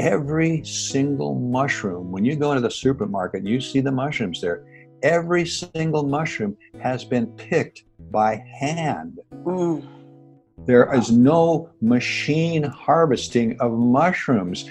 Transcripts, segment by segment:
every single mushroom, when you go into the supermarket and you see the mushrooms there, every single mushroom has been picked by hand. Mm. There is no machine harvesting of mushrooms.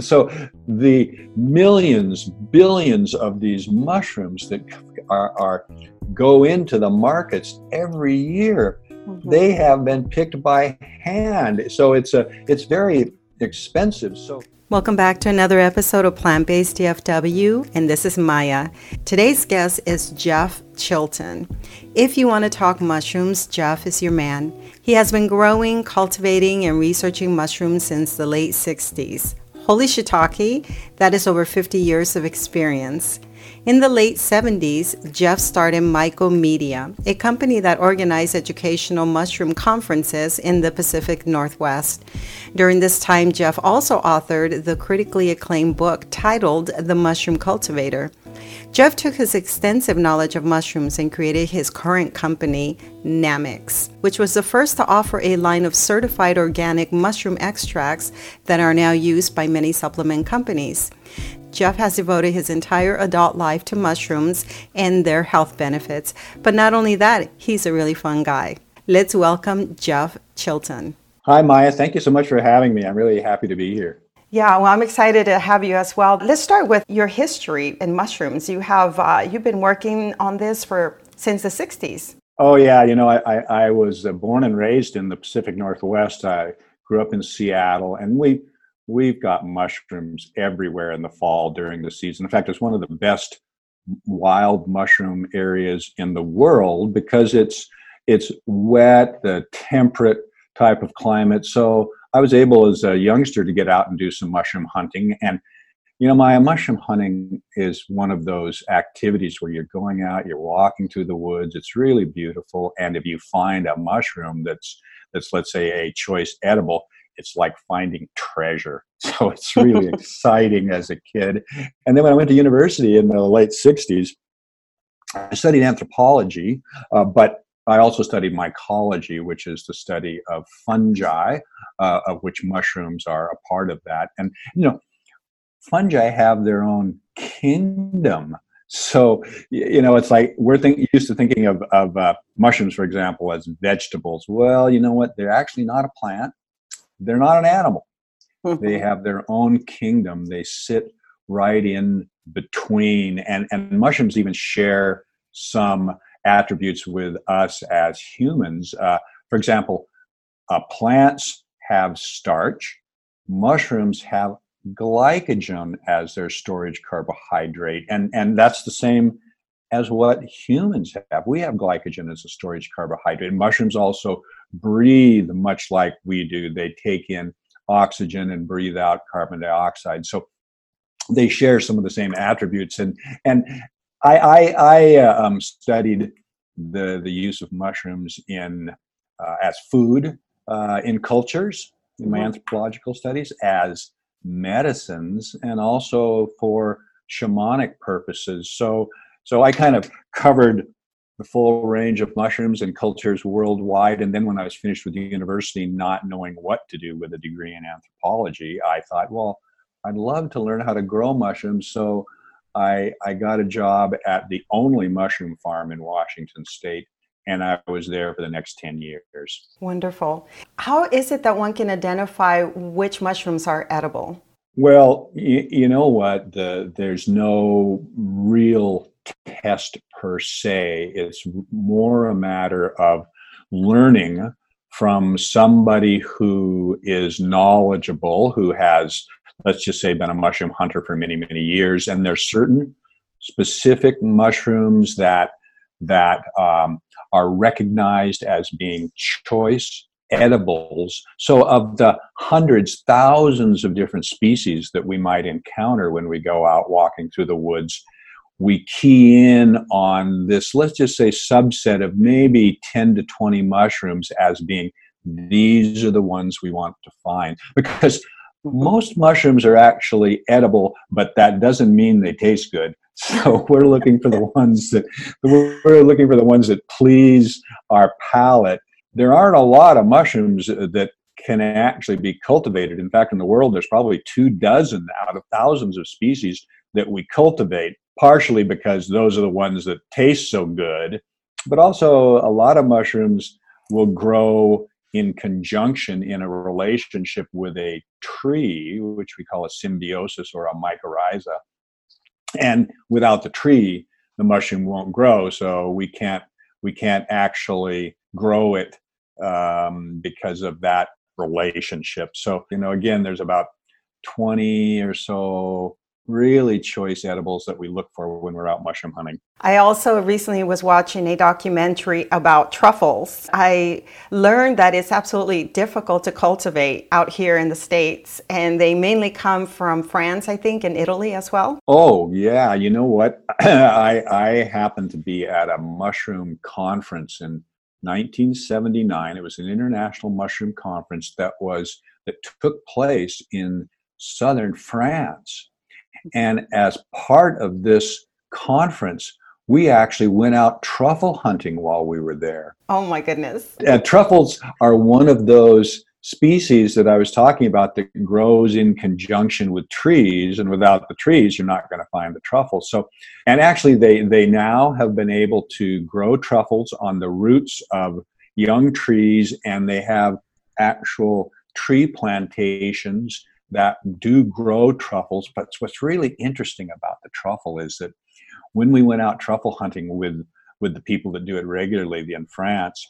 So the millions, billions of these mushrooms that are, are go into the markets every year, mm-hmm. they have been picked by hand. So it's a it's very expensive. So Welcome back to another episode of Plant Based DFW, and this is Maya. Today's guest is Jeff Chilton. If you want to talk mushrooms, Jeff is your man. He has been growing, cultivating, and researching mushrooms since the late 60s. Holy shiitake, that is over 50 years of experience. In the late 70s, Jeff started Mycomedia, a company that organized educational mushroom conferences in the Pacific Northwest. During this time, Jeff also authored the critically acclaimed book titled The Mushroom Cultivator. Jeff took his extensive knowledge of mushrooms and created his current company, Nammex, which was the first to offer a line of certified organic mushroom extracts that are now used by many supplement companies. Jeff has devoted his entire adult life to mushrooms and their health benefits. But not only that, he's a really fun guy. Let's welcome Jeff Chilton. Hi, Maya. Thank you so much for having me. I'm really happy to be here. Yeah, well, I'm excited to have you as well. Let's start with your history in mushrooms. You have uh, you've been working on this for since the '60s. Oh yeah, you know, I, I, I was uh, born and raised in the Pacific Northwest. I grew up in Seattle, and we we've got mushrooms everywhere in the fall during the season. In fact, it's one of the best wild mushroom areas in the world because it's it's wet, the temperate type of climate. So I was able as a youngster to get out and do some mushroom hunting. And you know, my mushroom hunting is one of those activities where you're going out, you're walking through the woods. It's really beautiful, and if you find a mushroom that's that's let's say a choice edible, it's like finding treasure. So it's really exciting as a kid. And then when I went to university in the late 60s, I studied anthropology, uh, but I also studied mycology, which is the study of fungi, uh, of which mushrooms are a part of that. And, you know, fungi have their own kingdom. So, you know, it's like we're think, used to thinking of, of uh, mushrooms, for example, as vegetables. Well, you know what? They're actually not a plant they're not an animal. they have their own kingdom. They sit right in between, and, and mushrooms even share some attributes with us as humans. Uh, for example, uh, plants have starch, mushrooms have glycogen as their storage carbohydrate, and, and that's the same as what humans have. We have glycogen as a storage carbohydrate. Mushrooms also breathe much like we do. They take in oxygen and breathe out carbon dioxide. So they share some of the same attributes. And and I I, I uh, um, studied the the use of mushrooms in uh, as food uh, in cultures in my mm-hmm. anthropological studies as medicines and also for shamanic purposes. So so I kind of covered the full range of mushrooms and cultures worldwide. And then when I was finished with the university, not knowing what to do with a degree in anthropology, I thought, well, I'd love to learn how to grow mushrooms. So I, I got a job at the only mushroom farm in Washington state. And I was there for the next 10 years. Wonderful. How is it that one can identify which mushrooms are edible? Well, you, you know what? The, there's no real test per se. It's more a matter of learning from somebody who is knowledgeable, who has, let's just say, been a mushroom hunter for many, many years. And there's certain specific mushrooms that that um, are recognized as being choice edibles. So, of the hundreds, thousands of different species that we might encounter when we go out walking through the woods, we key in on this, let's just say, subset of maybe 10 to 20 mushrooms as being these are the ones we want to find. Because most mushrooms are actually edible, but that doesn't mean they taste good. So we're looking for the ones that we're looking for the ones that please our palate. There aren't a lot of mushrooms uh, that can actually be cultivated. In fact, in the world, there's probably two dozen out of thousands of species that we cultivate, partially because those are the ones that taste so good, but also a lot of mushrooms will grow in conjunction in a relationship with a tree, which we call a symbiosis or a mycorrhiza. And without the tree, the mushroom won't grow. So we can't we can't actually grow it um, because of that relationship. So you know, again, there's about 20 or so really choice edibles that we look for when we're out mushroom hunting. I also recently was watching a documentary about truffles. I learned that it's absolutely difficult to cultivate out here in the States, and they mainly come from France, I think, and Italy as well. Oh, yeah. You know what? I, I happened to be at a mushroom conference in 1979. It was an international mushroom conference that was that took place in southern France and as part of this conference, we actually went out truffle hunting while we were there. Oh my goodness. And truffles are one of those species that I was talking about that grows in conjunction with trees, and without the trees, you're not going to find the truffles. So, and actually, they they now have been able to grow truffles on the roots of young trees, and they have actual tree plantations that do grow truffles. But what's really interesting about the truffle is that when we went out truffle hunting with with the people that do it regularly in France,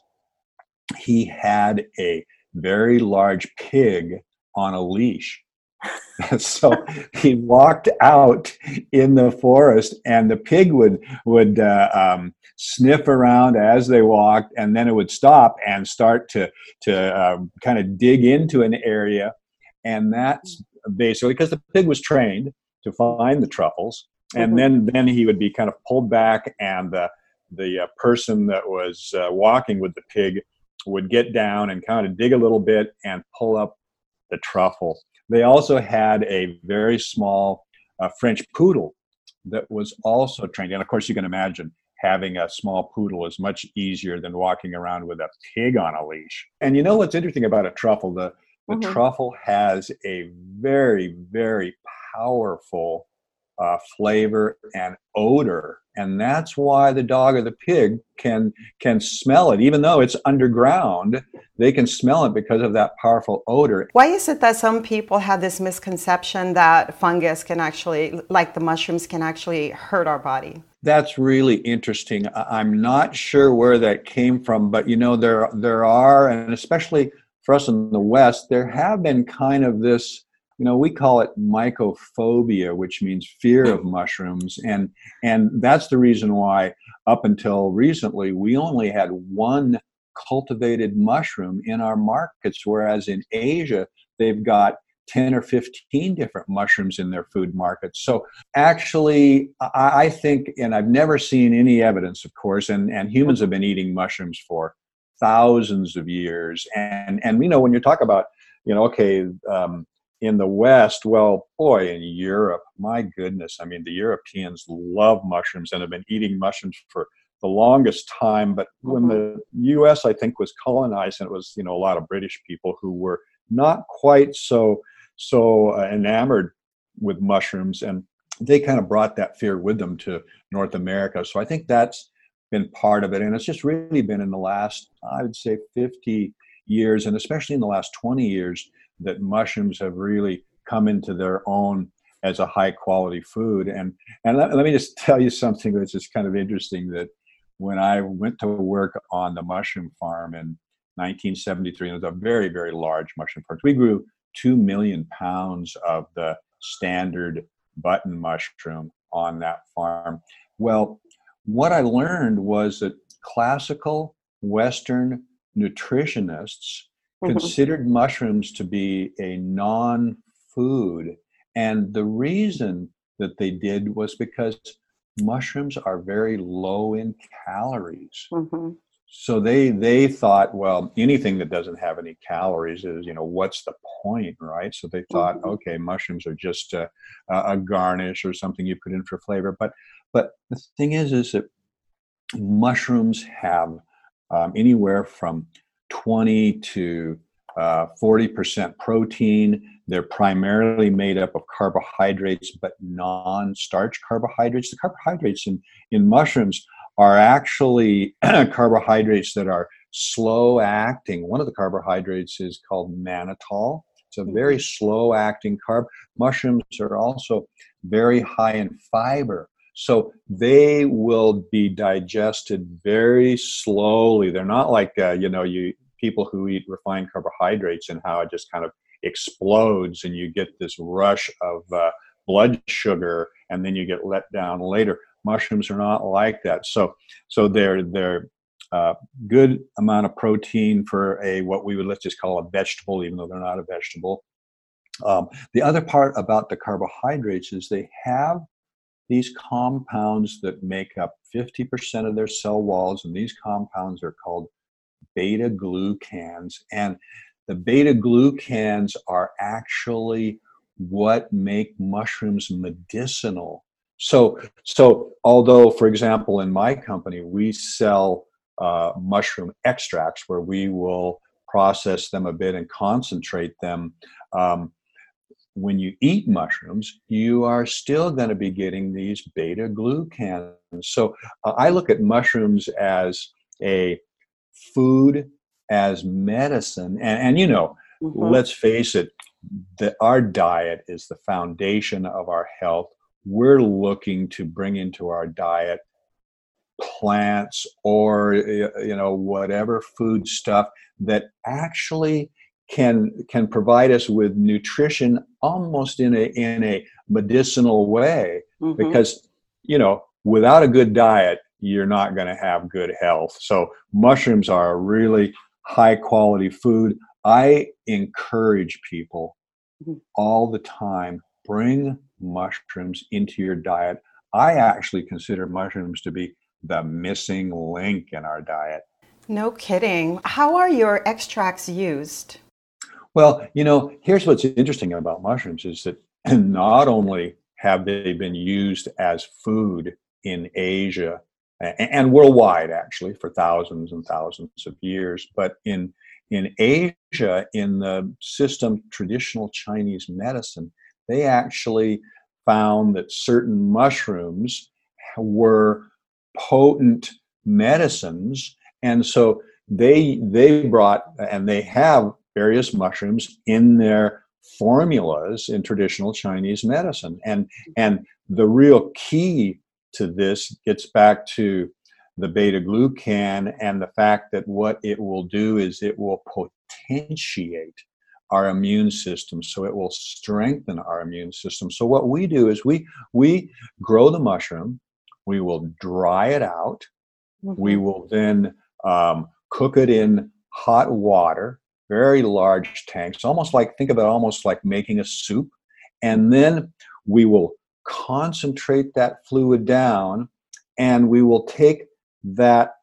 he had a very large pig on a leash. so he walked out in the forest, and the pig would would uh, um, sniff around as they walked, and then it would stop and start to to uh, kind of dig into an area and that's basically because the pig was trained to find the truffles, and mm-hmm. then then he would be kind of pulled back, and the the uh, person that was uh, walking with the pig would get down and kind of dig a little bit and pull up the truffle. They also had a very small uh, French poodle that was also trained, and of course you can imagine having a small poodle is much easier than walking around with a pig on a leash. And you know what's interesting about a truffle? The the mm-hmm. truffle has a very, very powerful uh, flavor and odor, and that's why the dog or the pig can can smell it, even though it's underground. They can smell it because of that powerful odor. Why is it that some people have this misconception that fungus can actually, like the mushrooms, can actually hurt our body? That's really interesting. I'm not sure where that came from, but you know there there are, and especially for us in the West, there have been kind of this, you know, we call it mycophobia, which means fear of mushrooms. And, and that's the reason why, up until recently, we only had one cultivated mushroom in our markets, whereas in Asia, they've got 10 or 15 different mushrooms in their food markets. So actually, I think, and I've never seen any evidence, of course, and, and humans have been eating mushrooms for thousands of years. And and we know when you talk about, you know, okay, um, in the West, well, boy, in Europe, my goodness, I mean, the Europeans love mushrooms and have been eating mushrooms for the longest time. But when mm-hmm. the U.S. I think was colonized, and it was you know a lot of British people who were not quite so so uh, enamored with mushrooms and they kind of brought that fear with them to North America. So I think that's been part of it. And it's just really been in the last, I would say, 50 years, and especially in the last 20 years, that mushrooms have really come into their own as a high quality food. And and let, let me just tell you something that's just kind of interesting that when I went to work on the mushroom farm in 1973, it was a very, very large mushroom farm. We grew two million pounds of the standard button mushroom on that farm. Well, what I learned was that classical Western nutritionists mm-hmm. considered mushrooms to be a non food. And the reason that they did was because mushrooms are very low in calories. Mm-hmm. So they they thought, well, anything that doesn't have any calories is, you know, what's the point, right? So they thought, mm-hmm. okay, mushrooms are just a, a garnish or something you put in for flavor. But but the thing is, is that mushrooms have um, anywhere from 20 to uh, 40% protein. They're primarily made up of carbohydrates, but non starch carbohydrates. The carbohydrates in, in mushrooms are actually carbohydrates that are slow acting. One of the carbohydrates is called mannitol. It's a very mm-hmm. slow acting carb. Mushrooms are also very high in fiber. So they will be digested very slowly. They're not like, uh, you know, you people who eat refined carbohydrates and how it just kind of explodes and you get this rush of uh, blood sugar and then you get let down later. Mushrooms are not like that. So, so they're they're uh, good amount of protein for a what we would let's just call a vegetable, even though they're not a vegetable. Um, the other part about the carbohydrates is they have these compounds that make up 50% of their cell walls, and these compounds are called beta glucans. And the beta glucans are actually what make mushrooms medicinal. So, so although, for example, in my company, we sell uh, mushroom extracts where we will process them a bit and concentrate them. Um, when you eat mushrooms, you are still going to be getting these beta glucans. So uh, I look at mushrooms as a food, as medicine. And, and you know, mm-hmm. let's face it, that our diet is the foundation of our health. We're looking to bring into our diet plants or you know whatever food stuff that actually can can provide us with nutrition almost in a in a medicinal way mm-hmm. because you know without a good diet you're not going to have good health so mushrooms are a really high quality food i encourage people mm-hmm. all the time bring mushrooms into your diet i actually consider mushrooms to be the missing link in our diet. No kidding. How are your extracts used? Well, you know, here's what's interesting about mushrooms is that not only have they been used as food in Asia and worldwide actually for thousands and thousands of years, but in in Asia, in the system traditional Chinese medicine, they actually found that certain mushrooms were potent medicines and so they they brought and they have various mushrooms in their formulas in traditional chinese medicine and and the real key to this gets back to the beta glucan and the fact that what it will do is it will potentiate our immune system so it will strengthen our immune system so what we do is we we grow the mushroom we will dry it out. Mm-hmm. We will then um, cook it in hot water, very large tanks, almost like, think of it almost like making a soup. And then we will concentrate that fluid down and we will take that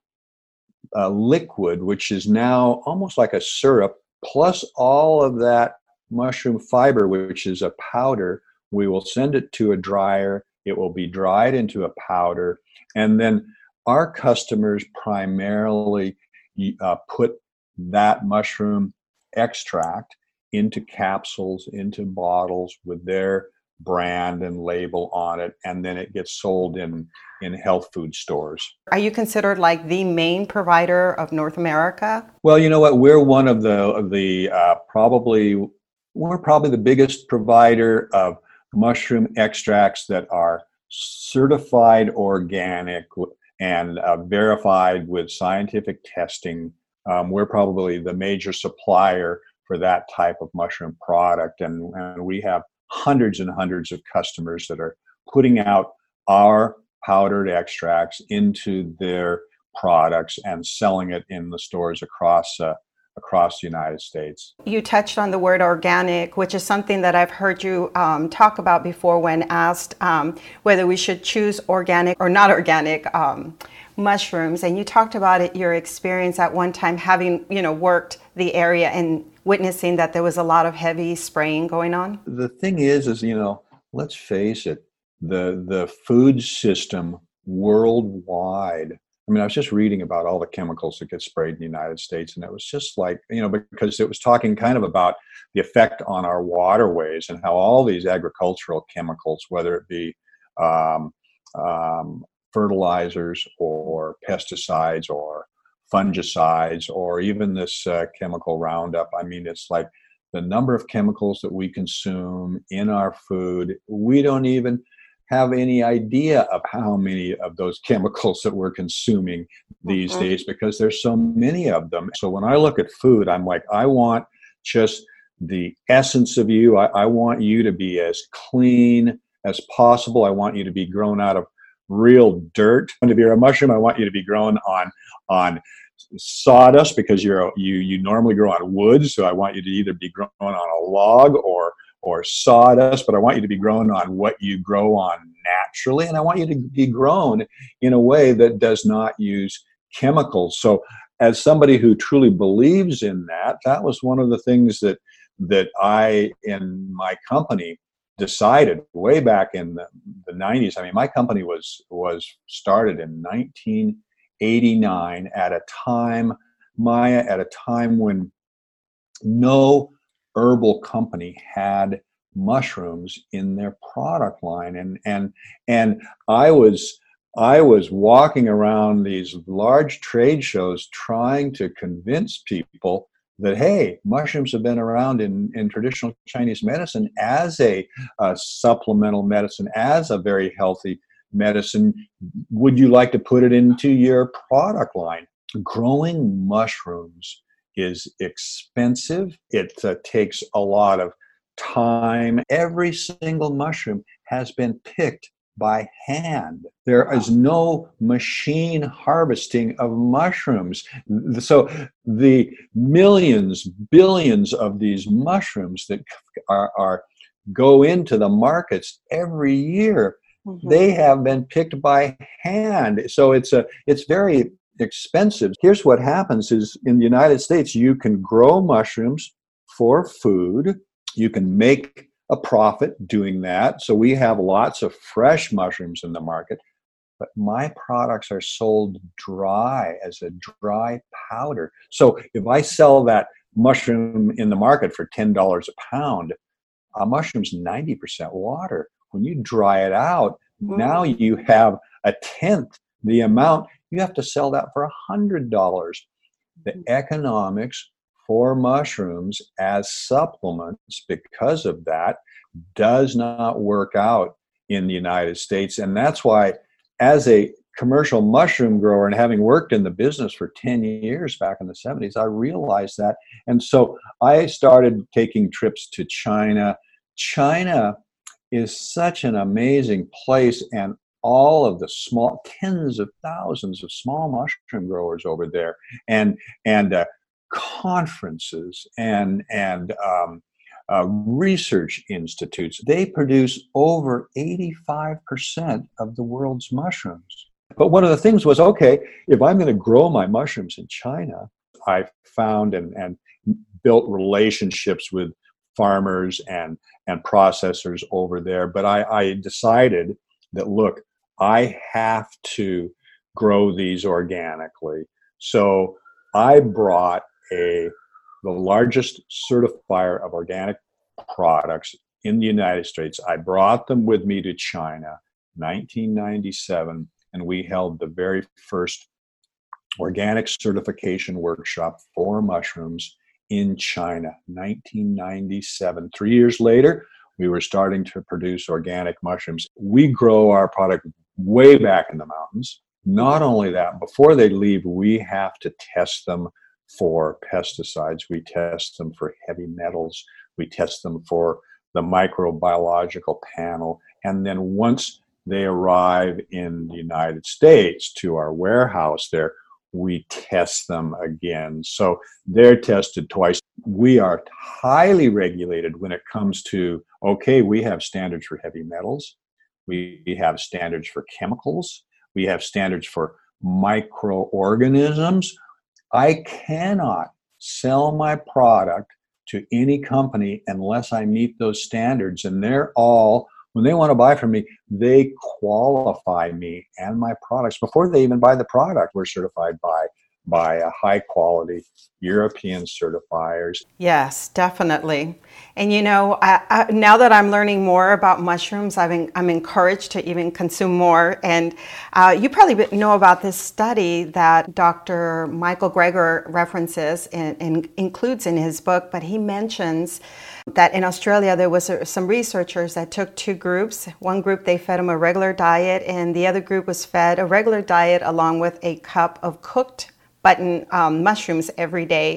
uh, liquid, which is now almost like a syrup, plus all of that mushroom fiber, which is a powder. We will send it to a dryer it will be dried into a powder. And then our customers primarily uh, put that mushroom extract into capsules, into bottles with their brand and label on it and then it gets sold in in health food stores are you considered like the main provider of north america well you know what we're one of the of the uh, probably we're probably the biggest provider of mushroom extracts that are certified organic and uh, verified with scientific testing. Um, we're probably the major supplier for that type of mushroom product. And, and we have hundreds and hundreds of customers that are putting out our powdered extracts into their products and selling it in the stores across uh, across the United States. You touched on the word organic, which is something that I've heard you um, talk about before when asked um, whether we should choose organic or not organic um, mushrooms. And you talked about it, your experience at one time having, you know, worked the area and witnessing that there was a lot of heavy spraying going on. The thing is, is, you know, let's face it, the, the food system worldwide I mean, I was just reading about all the chemicals that get sprayed in the United States, and it was just like, you know, because it was talking kind of about the effect on our waterways and how all these agricultural chemicals, whether it be um, um, fertilizers or pesticides or fungicides or even this uh, chemical Roundup, I mean, it's like the number of chemicals that we consume in our food, we don't even have any idea of how many of those chemicals that we're consuming these mm-hmm. days because there's so many of them. So when I look at food, I'm like, I want just the essence of you. I, I want you to be as clean as possible. I want you to be grown out of real dirt. And if you're a mushroom, I want you to be grown on on sawdust because you're you you normally grow on wood. So I want you to either be grown on a log or or sawdust, but I want you to be grown on what you grow on naturally, and I want you to be grown in a way that does not use chemicals. So, as somebody who truly believes in that, that was one of the things that that I in my company decided way back in the, the 90s. I mean, my company was was started in 1989 at a time, Maya, at a time when no herbal company had mushrooms in their product line and and and I was I was walking around these large trade shows trying to convince people that hey mushrooms have been around in, in traditional chinese medicine as a, supplemental medicine as a very healthy medicine would you like to put it into your product line growing mushrooms is expensive. It uh, takes a lot of time. Every single mushroom has been picked by hand. There is no machine harvesting of mushrooms. So the millions, billions of these mushrooms that are, are go into the markets every year, mm-hmm. they have been picked by hand. So it's a it's very expensive. Here's what happens is in the United States, you can grow mushrooms for food. You can make a profit doing that. So we have lots of fresh mushrooms in the market. But my products are sold dry as a dry powder. So if I sell that mushroom in the market for $10 a pound, a mushroom's 90% water. When you dry it out, now mm. you have a tenth the amount you have to sell that for a hundred dollars. The mm-hmm. economics for mushrooms as supplements because of that does not work out in the United States. And that's why, as a commercial mushroom grower and having worked in the business for 10 years back in the 70s, I realized that. And so I started taking trips to China. China is such an amazing place, and all of the small tens of thousands of small mushroom growers over there and and uh, conferences and and um, uh, research institutes they produce over 85% of the world's mushrooms but one of the things was okay if i'm going to grow my mushrooms in china i found and, and built relationships with farmers and and processors over there but i, I decided that look I have to grow these organically. So I brought a the largest certifier of organic products in the United States. I brought them with me to China 1997 and we held the very first organic certification workshop for mushrooms in China 1997. 3 years later, we were starting to produce organic mushrooms. We grow our product way back in the mountains. Not only that, before they leave, we have to test them for pesticides. We test them for heavy metals. We test them for the microbiological panel. And then once they arrive in the United States to our warehouse there, we test them again. So they're tested twice. We are highly regulated when it comes to okay, we have standards for heavy metals, we have standards for chemicals, we have standards for microorganisms. I cannot sell my product to any company unless I meet those standards, and they're all when they want to buy from me, they qualify me and my products before they even buy the product. We're certified by by a high quality European certifiers. Yes, definitely. And you know, I, I, now that I'm learning more about mushrooms, i am encouraged to even consume more. And uh, you probably know about this study that Dr. Michael Greger references and, and includes in his book, but he mentions that in Australia there was some researchers that took two groups. One group they fed them a regular diet, and the other group was fed a regular diet along with a cup of cooked button um, mushrooms every day.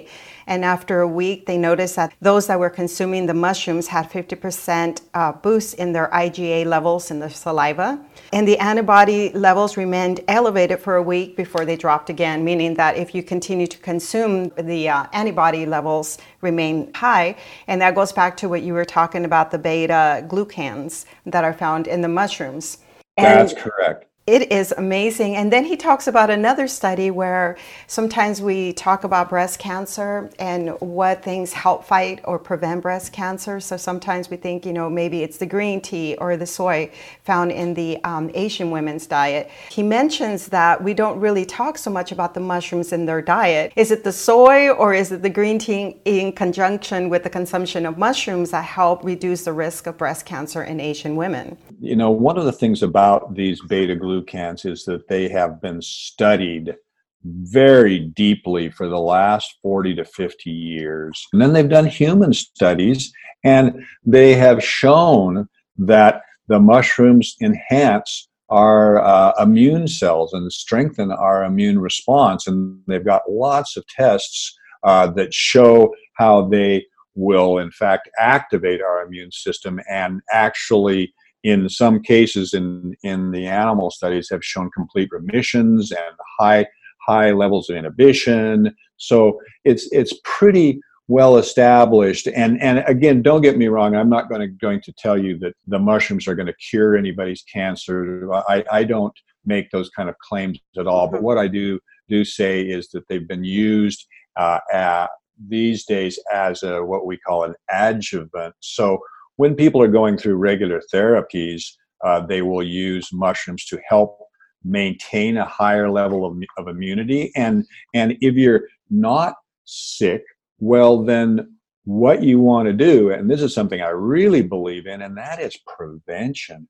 And after a week, they noticed that those that were consuming the mushrooms had 50% uh, boost in their IgA levels in the saliva. And the antibody levels remained elevated for a week before they dropped again, meaning that if you continue to consume, the uh, antibody levels remain high. And that goes back to what you were talking about the beta glucans that are found in the mushrooms. And That's correct. It is amazing. And then he talks about another study where sometimes we talk about breast cancer and what things help fight or prevent breast cancer. So sometimes we think, you know, maybe it's the green tea or the soy found in the um, Asian women's diet. He mentions that we don't really talk so much about the mushrooms in their diet. Is it the soy or is it the green tea in conjunction with the consumption of mushrooms that help reduce the risk of breast cancer in Asian women? You know, one of the things about these beta glucans is that they have been studied very deeply for the last 40 to 50 years. And then they've done human studies and they have shown that the mushrooms enhance our uh, immune cells and strengthen our immune response. And they've got lots of tests uh, that show how they will, in fact, activate our immune system and actually in some cases in, in the animal studies have shown complete remissions and high high levels of inhibition. So it's it's pretty well established. And and again, don't get me wrong. I'm not going to going to tell you that the mushrooms are going to cure anybody's cancer. I, I don't make those kind of claims at all. But what I do do say is that they've been used uh, at, these days as a what we call an adjuvant. So when people are going through regular therapies, uh, they will use mushrooms to help maintain a higher level of, of immunity. And, and if you're not sick, well, then what you want to do, and this is something I really believe in, and that is prevention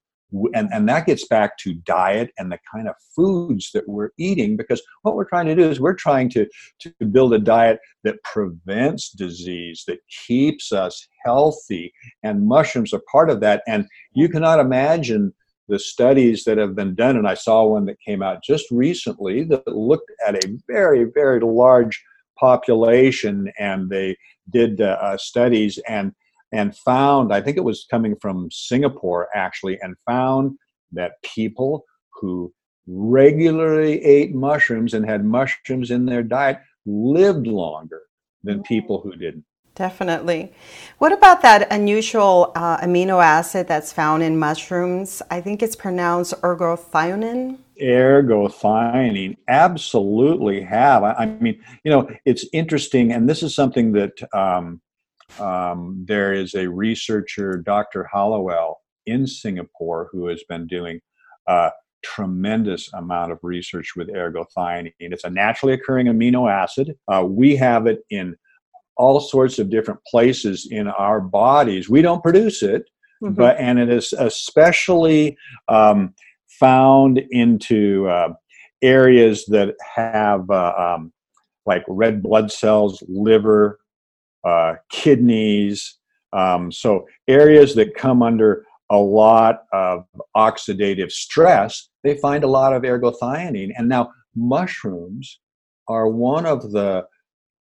and, and that gets back to diet and the kind of foods that we're eating because what we're trying to do is we're trying to, to build a diet that prevents disease that keeps us healthy and mushrooms are part of that. And you cannot imagine the studies that have been done and i saw one that came out just recently that looked at a very very large population and they did uh, studies and and found, I think it was coming from Singapore actually, and found that people who regularly ate mushrooms and had mushrooms in their diet lived longer than people who didn't. Definitely. What about that unusual uh, amino acid that's found in mushrooms? I think it's pronounced ergothioneine. Ergothioneine, absolutely have. I, I mean, you know, it's interesting, and this is something that um, um, there is a researcher, Dr. Halliwell, in Singapore, who has been doing a tremendous amount of research with ergothioneine. It's a naturally occurring amino acid. Uh, we have it in all sorts of different places in our bodies. We don't produce it, mm-hmm. but and it is especially um, found into uh, areas that have uh, um, like red blood cells, liver, uh, kidneys. Um, so areas that come under a lot of oxidative stress, they find a lot of ergothioneine. And now mushrooms are one of the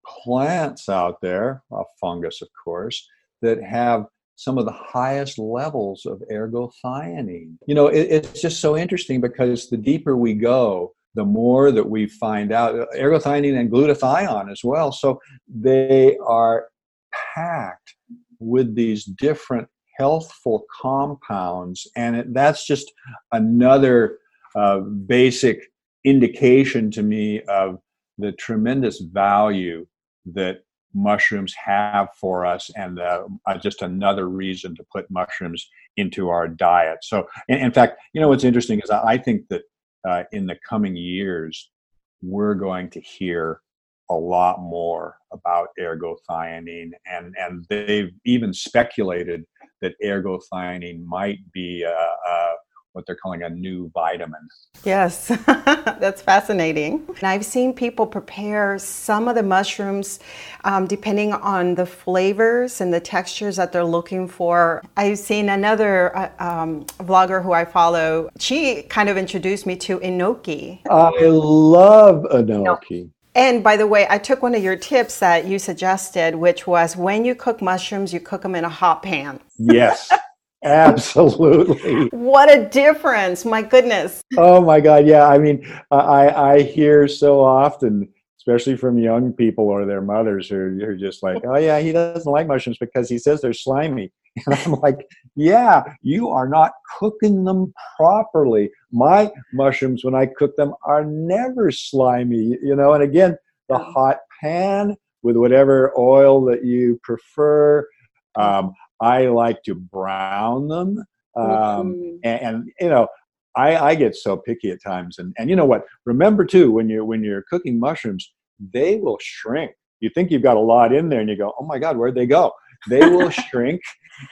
plants out there, a fungus, of course, that have some of the highest levels of ergothioneine. You know, it, it's just so interesting because the deeper we go, the more that we find out ergothioneine and glutathione as well. So they are packed with these different healthful compounds, and it, that's just another uh, basic indication to me of the tremendous value that mushrooms have for us and uh, just another reason to put mushrooms into our diet so in, in fact you know what's interesting is I think that uh, in the coming years we're going to hear a lot more about ergothioneine and and they've even speculated that ergothioneine might be a, a what they're calling a new vitamin. Yes, that's fascinating. And I've seen people prepare some of the mushrooms um, depending on the flavors and the textures that they're looking for. I've seen another uh, um, vlogger who I follow, she kind of introduced me to enoki. I love enoki. And by the way, I took one of your tips that you suggested, which was when you cook mushrooms, you cook them in a hot pan. Yes. Absolutely. What a difference. My goodness. Oh my God. Yeah. I mean, I, I hear so often, especially from young people or their mothers who are just like, oh yeah, he doesn't like mushrooms because he says they're slimy. And I'm like, yeah, you are not cooking them properly. My mushrooms, when I cook them, are never slimy, you know, and again, the hot pan with whatever oil that you prefer. Um, I like to brown them. Um, mm-hmm. and, and, you know, I, I get so picky at times. And, and you know what? Remember too, when you're when you're cooking mushrooms, they will shrink. You think you've got a lot in there, and you go, "Oh my God, where'd they go?" They will shrink.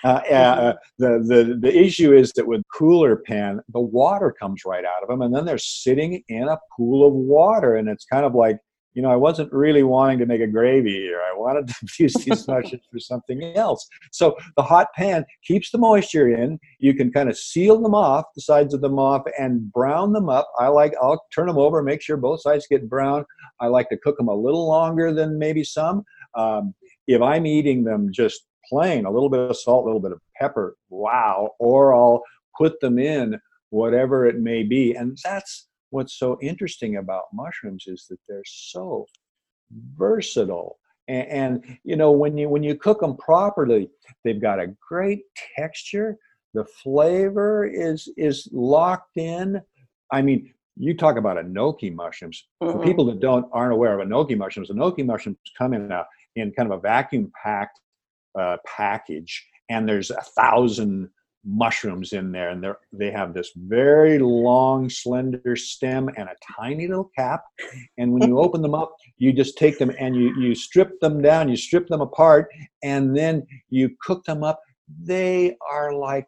Uh, uh, the, the the issue is that with cooler pan, the water comes right out of them, and then they're sitting in a pool of water, and it's kind of like you know, I wasn't really wanting to make a gravy here. I wanted to use these mushrooms for something else. So the hot pan keeps the moisture in. You can kind of seal them off, the sides of them off, and brown them up. I like, I'll turn them over, make sure both sides get brown. I like to cook them a little longer than maybe some. Um, if I'm eating them just plain, a little bit of salt, a little bit of pepper, wow. Or I'll put them in whatever it may be. And that's what's so interesting about mushrooms is that they're so versatile. And, and, you know when you when you cook them properly they've got a great texture. The flavor is is locked in. I mean you talk about enoki mushrooms. Mm-hmm. for people that don't aren't aware of enoki mushrooms enoki mushrooms come in a in kind of a vacuum packed uh, package and there's a thousand mushrooms in there and they're they have this very long slender stem and a tiny little cap. And when you open them up you just take them and you you strip them down you strip them apart and then you cook them up. They are like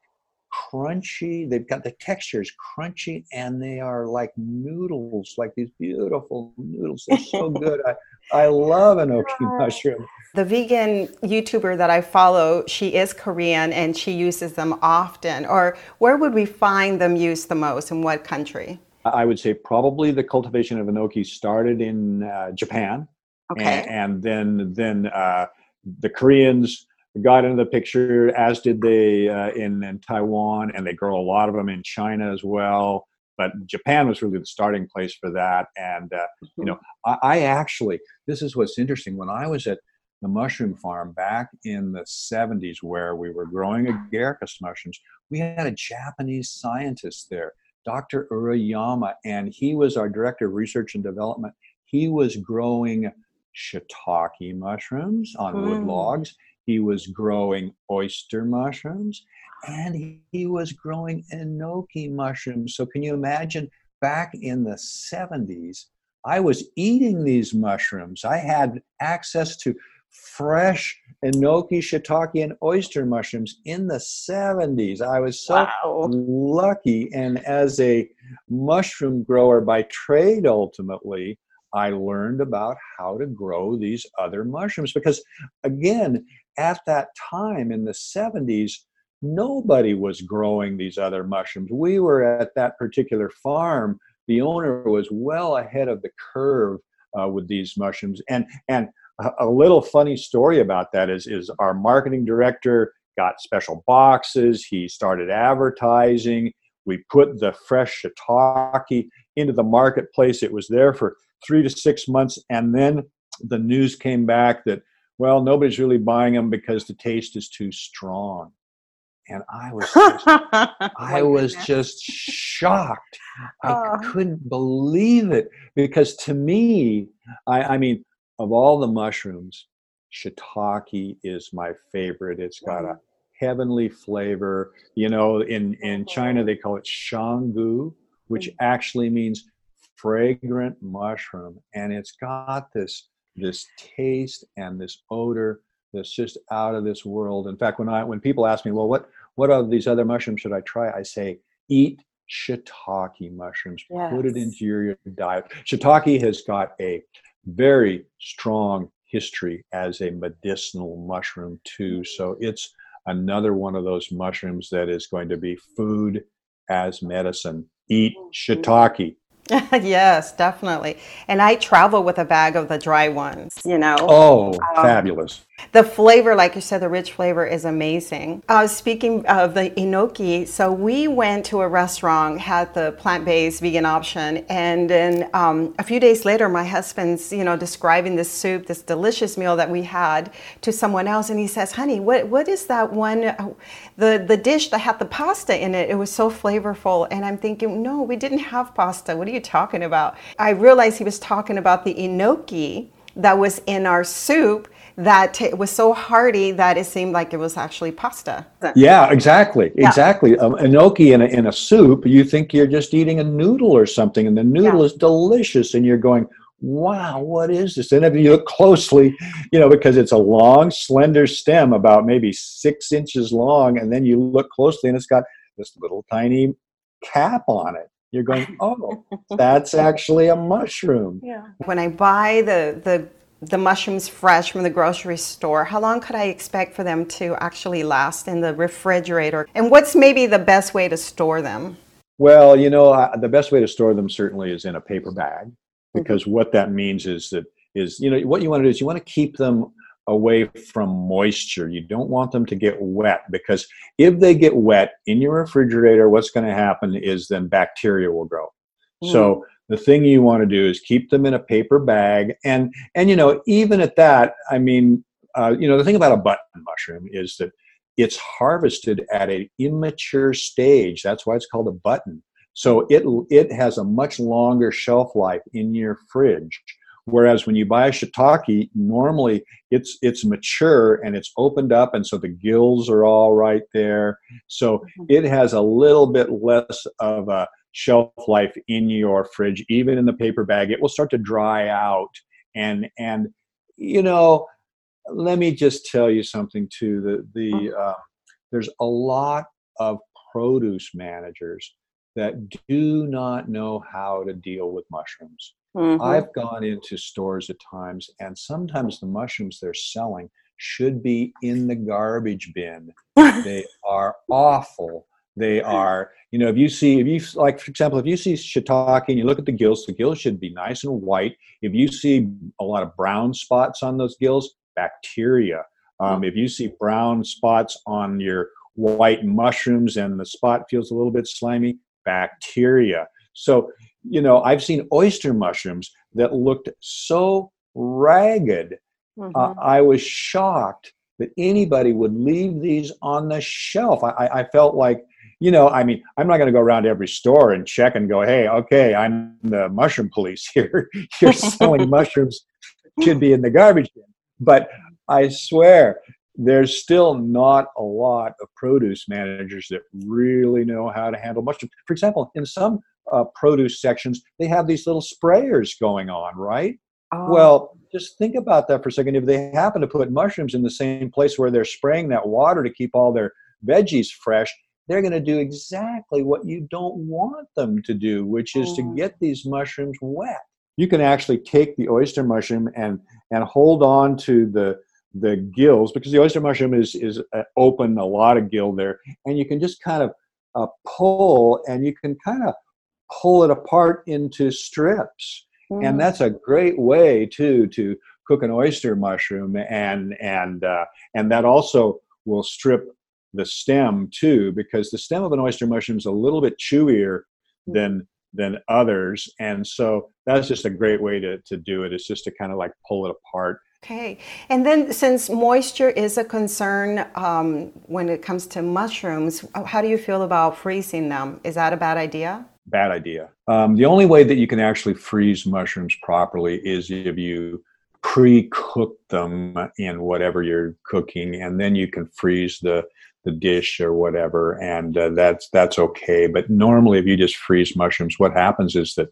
crunchy they've got the textures crunchy and they are like noodles like these beautiful noodles they're so good i i love enoki mushroom the vegan YouTuber that I follow, she is Korean and she uses them often. Or where would we find them used the most? In what country? I would say probably the cultivation of enoki started in uh, Japan. Okay. And, and then then uh, the Koreans got into the picture, as did they uh, in, in Taiwan, and they grow a lot of them in China as well. But Japan was really the starting place for that. And, uh, mm-hmm. you know, I, I actually, this is what's interesting. When I was at the mushroom farm back in the 70s where we were growing agaricus mushrooms, we had a Japanese scientist there, Dr. Urayama, and he was our director of research and development. He was growing shiitake mushrooms on mm. wood logs. He was growing oyster mushrooms and he, was growing enoki mushrooms. So, can you imagine back in the 70s? I was eating these mushrooms. I had access to fresh enoki, shiitake, and oyster mushrooms in the 70s. I was so wow. lucky. And as a mushroom grower by trade, ultimately, I learned about how to grow these other mushrooms because, again, at that time in the 70s, nobody was growing these other mushrooms. We were at that particular farm. The owner was well ahead of the curve uh, with these mushrooms. And, and a little funny story about that is is our marketing director got special boxes he started advertising we put the fresh shiitake into the marketplace it was there for three to six months and then the news came back that well nobody's really buying them because the taste is too strong and i was just, i was just shocked i oh. couldn't believe it because to me I, I mean of all the mushrooms, shiitake is my favorite. It's got a heavenly flavor. You know, in in China oh. they call it shanggu, which mm. actually means fragrant mushroom, and it's got this this taste and this odor that's just out of this world. In fact, when I when people ask me, well, what what of these other mushrooms should I try? I say, eat shiitake mushrooms. Yes. Put it into your diet. Shiitake has got a very strong history as a medicinal mushroom too. So it's another one of those mushrooms that is going to be food as medicine. Eat mm-hmm. shiitake. yes, definitely. And I travel with a bag of the dry ones, you know. Oh, um, fabulous. The flavor, like you said, the rich flavor is amazing. Uh, speaking of the enoki, so we went to a restaurant, had the plant-based vegan option, and then um, a few days later, my husband's, you know, describing this soup, this delicious meal that we had to someone else, and he says, "Honey, what what is that one, uh, the the dish that had the pasta in it? It was so flavorful." And I'm thinking, "No, we didn't have pasta. What are you talking about?" I realized he was talking about the enoki that was in our soup that t- was so hearty that it seemed like it was actually pasta. Yeah, exactly, exactly. Um, enoki in a, in a soup, you think you're just eating a noodle or something, and the noodle Yeah. is delicious, and you're going, "Wow, what is this?" And if you look closely, you know, because it's a long, slender stem, about maybe six inches long, and then you look closely, and it's got this little tiny cap on it. You're going, "Oh, that's actually a mushroom." Yeah. When I buy the, the the mushrooms fresh from the grocery store, how long could I expect for them to actually last in the refrigerator? And what's maybe the best way to store them? Well, you know, uh, the best way to store them certainly is in a paper bag, because what that means is that is you know what you want to do is you want to keep them away from moisture. You don't want them to get wet because if they get wet in your refrigerator, what's going to happen is then bacteria will grow. So the thing you want to do is keep them in a paper bag, and and you know even at that, I mean, uh, you know the thing about a button mushroom is that it's harvested at an immature stage. That's why it's called a button. So it it has a much longer shelf life in your fridge. Whereas when you buy a shiitake, normally it's it's mature and it's opened up, and so the gills are all right there. So it has a little bit less of a shelf life in your fridge, even in the paper bag. It will start to dry out, and and you know, let me just tell you something too. The the uh, there's a lot of produce managers that do not know how to deal with mushrooms. Mhm. I've gone into stores at times, and sometimes the mushrooms they're selling should be in the garbage bin. they are awful. They are, you know, if you see, if you like, for example, if you see shiitake and you look at the gills, the gills should be nice and white. If you see a lot of brown spots on those gills, bacteria. Um, if you see brown spots on your white mushrooms and the spot feels a little bit slimy, bacteria. So, you know, I've seen oyster mushrooms that looked so ragged. Mhm. Uh, I was shocked that anybody would leave these on the shelf. I, I, I felt like, you know, I mean, I'm not going to go around to every store and check and go, hey, okay, I'm the mushroom police here. You're selling mushrooms, should be in the garbage bin. But I swear, there's still not a lot of produce managers that really know how to handle mushrooms. For example, in some uh, produce sections, they have these little sprayers going on, right? Oh, Well, just think about that for a second. If they happen to put mushrooms in the same place where they're spraying that water to keep all their veggies fresh, they're going to do exactly what you don't want them to do, which is to Mm. get these mushrooms wet. You can actually take the oyster mushroom and and hold on to the the gills because the oyster mushroom is is uh, open, a lot of gill there, and you can just kind of uh, pull, and you can kind of pull it apart into strips mm. and that's a great way too to cook an oyster mushroom and and uh, and that also will strip the stem too because the stem of an oyster mushroom is a little bit chewier than than others and so that's just a great way to, to do it it's just to kind of like pull it apart Okay. And then, since moisture is a concern um, when it comes to mushrooms, how do you feel about freezing them? Is that a bad idea? Bad idea um, the only way that you can actually freeze mushrooms properly is if you pre-cook them in whatever you're cooking, and then you can freeze the the dish or whatever, and uh, that's that's okay. But normally, if you just freeze mushrooms, what happens is that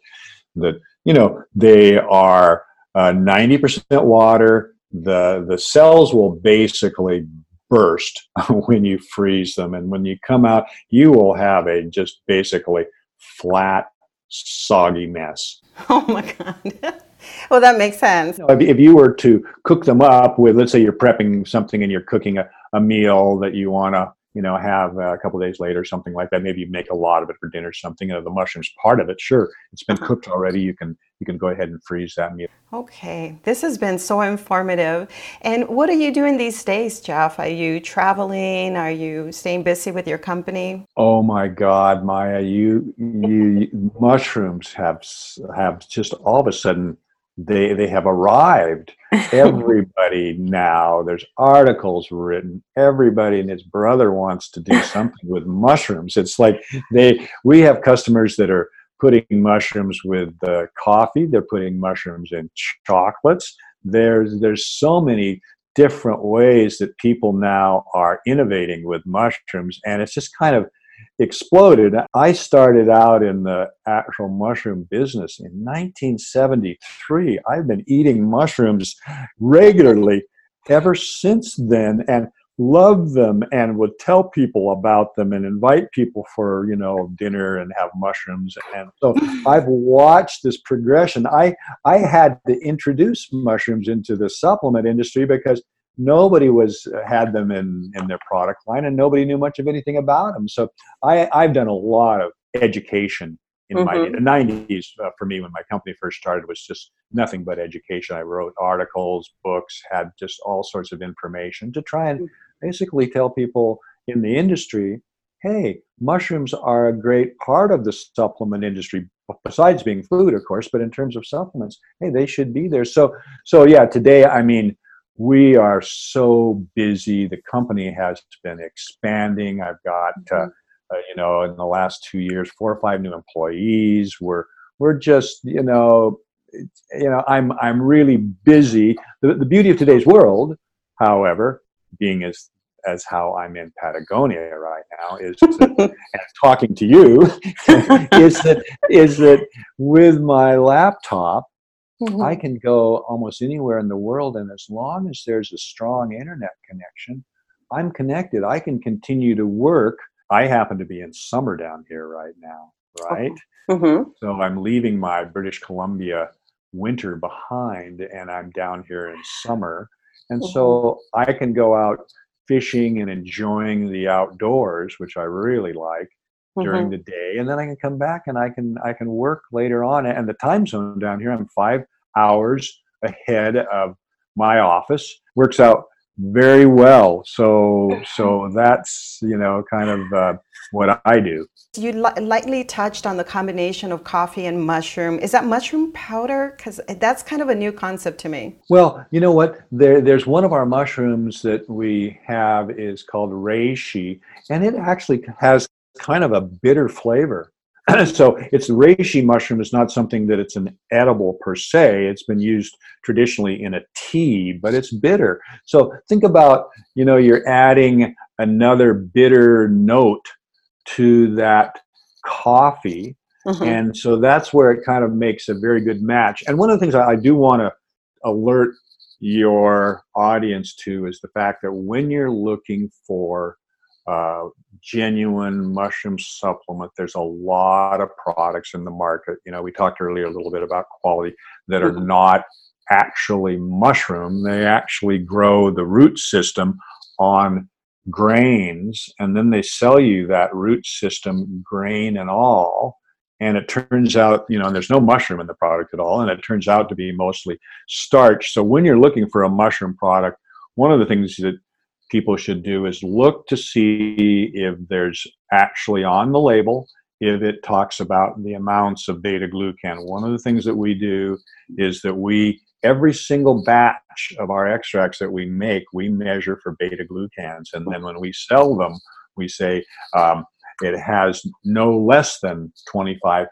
that you know they are uh, ninety percent water. The the cells will basically burst when you freeze them, and when you come out, you will have a just basically flat, soggy mess. Oh my god. well, that makes sense. if, if, you were to cook them up with, let's say you're prepping something and you're cooking a, a meal that you want to, you know, have a couple days later, something like that. Maybe you make a lot of it for dinner, something. You know, the mushrooms part of it, sure, it's been uh-huh. cooked already. You can you can go ahead and freeze that meal. Okay, this has been so informative. And what are you doing these days, Jeff? Are you traveling? Are you staying busy with your company? Oh my God, Maya, you you mushrooms have have just all of a sudden they they have arrived everybody now there's articles written. Everybody and his brother wants to do something with mushrooms. It's like they we have customers that are putting mushrooms with uh, coffee. They're putting mushrooms in chocolates. There's there's so many different ways that people now are innovating with mushrooms and it's just kind of exploded. I started out in the actual mushroom business in 1973. I've been eating mushrooms regularly ever since then and love them and would tell people about them and invite people for you know dinner and have mushrooms and so mm. i've watched this progression i i had to introduce mushrooms into the supplement industry because nobody was uh, had them in in their product line and nobody knew much of anything about them so i i've done a lot of education in mm-hmm. my the 90s uh, for me when my company first started was just nothing but education. I wrote articles books had just all sorts of information to try and basically tell people in the industry hey mushrooms are a great part of the supplement industry besides being food of course but in terms of supplements hey they should be there. So so yeah today i mean we are so busy. The company has been expanding. I've got, uh, mm-hmm. uh, you know, in the last two years, four or five new employees. We're we're just, you know, you know, I'm I'm really busy. The, the beauty of today's world, however, being as as how I'm in Patagonia right now is that, and talking to you is that is that with my laptop Mm-hmm. I can go almost anywhere in the world, and as long as there's a strong internet connection, I'm connected. I can continue to work. I happen to be in summer down here right now, right? Mm-hmm. So I'm leaving my British Columbia winter behind, and I'm down here in summer. And mm-hmm. so I can go out fishing and enjoying the outdoors, which I really like during mm-hmm. the day and then i can come back and i can i can work later on and the time zone down here i'm five hours ahead of my office works out very well. So so that's you know kind of uh, what i do. You li- lightly touched on the combination of coffee and mushroom. Is that mushroom powder? Because that's kind of a new concept to me. Well you know what? There, there's one of our mushrooms that we have is called reishi and it actually has kind of a bitter flavor. so it's reishi mushroom is not something that it's an edible per se. It's been used traditionally in a tea, but it's bitter. So think about, you know, you're adding another bitter note to that coffee. Mm-hmm. And so that's where it kind of makes a very good match. And one of the things I, I do want to alert your audience to is the fact that when you're looking for uh, genuine mushroom supplement. There's a lot of products in the market. You know, we talked earlier a little bit about quality that are mm-hmm. not actually mushroom. They actually grow the root system on grains, and then they sell you that root system, grain and all. And it turns out, you know, there's no mushroom in the product at all, and it turns out to be mostly starch. So when you're looking for a mushroom product, one of the things that people should do is look to see if there's actually on the label if it talks about the amounts of beta glucan. One of the things that we do is that we every single batch of our extracts that we make, we measure for beta glucans, and then when we sell them, we say um, it has no less than 25%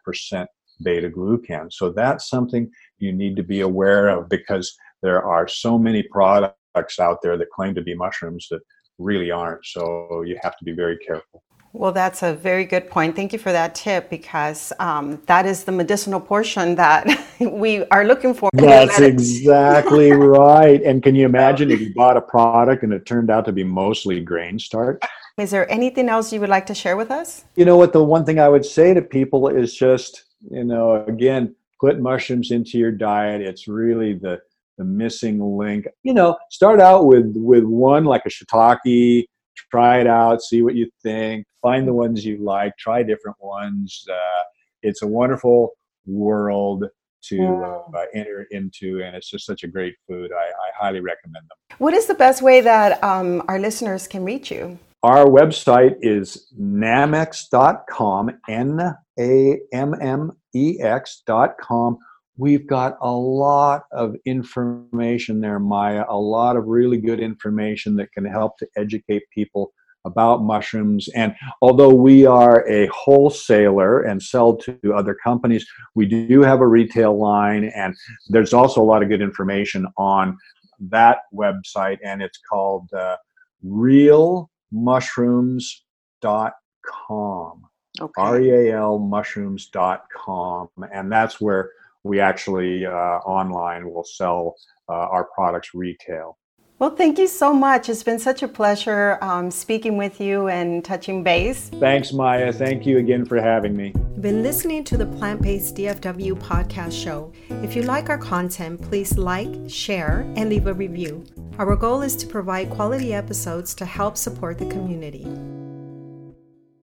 beta glucan. So that's something you need to be aware of because there are so many products out there that claim to be mushrooms that really aren't. So you have to be very careful. Well, that's a very good point. Thank you for that tip because um, that is the medicinal portion that we are looking for. That's exactly right. And can you imagine if you bought a product and it turned out to be mostly grain starch? Is there anything else you would like to share with us? You know what? The one thing I would say to people is just, you know, again, put mushrooms into your diet. It's really the the missing link. You know, start out with with one like a shiitake try it out, see what you think, find the ones you like, try different ones. Uh, it's a wonderful world to uh, uh, enter into, and it's just such a great food. I, I highly recommend them. What is the best way that um, our listeners can reach you? Our website is nammex.com, N A M M E X.com we've got a lot of information there, Maya, a lot of really good information that can help to educate people about mushrooms. And although we are a wholesaler and sell to other companies, we do have a retail line, and there's also a lot of good information on that website, and it's called uh, realmushrooms.com. Okay. R-E-A-L mushrooms.com. And that's where we actually uh, online will sell uh, our products retail. Well, thank you so much. It's been such a pleasure um, speaking with you and touching base. Thanks, Maya. Thank you again for having me. You've Been listening to the Plant Based DFW podcast show. If you like our content, please like, share, and leave a review. Our goal is to provide quality episodes to help support the community.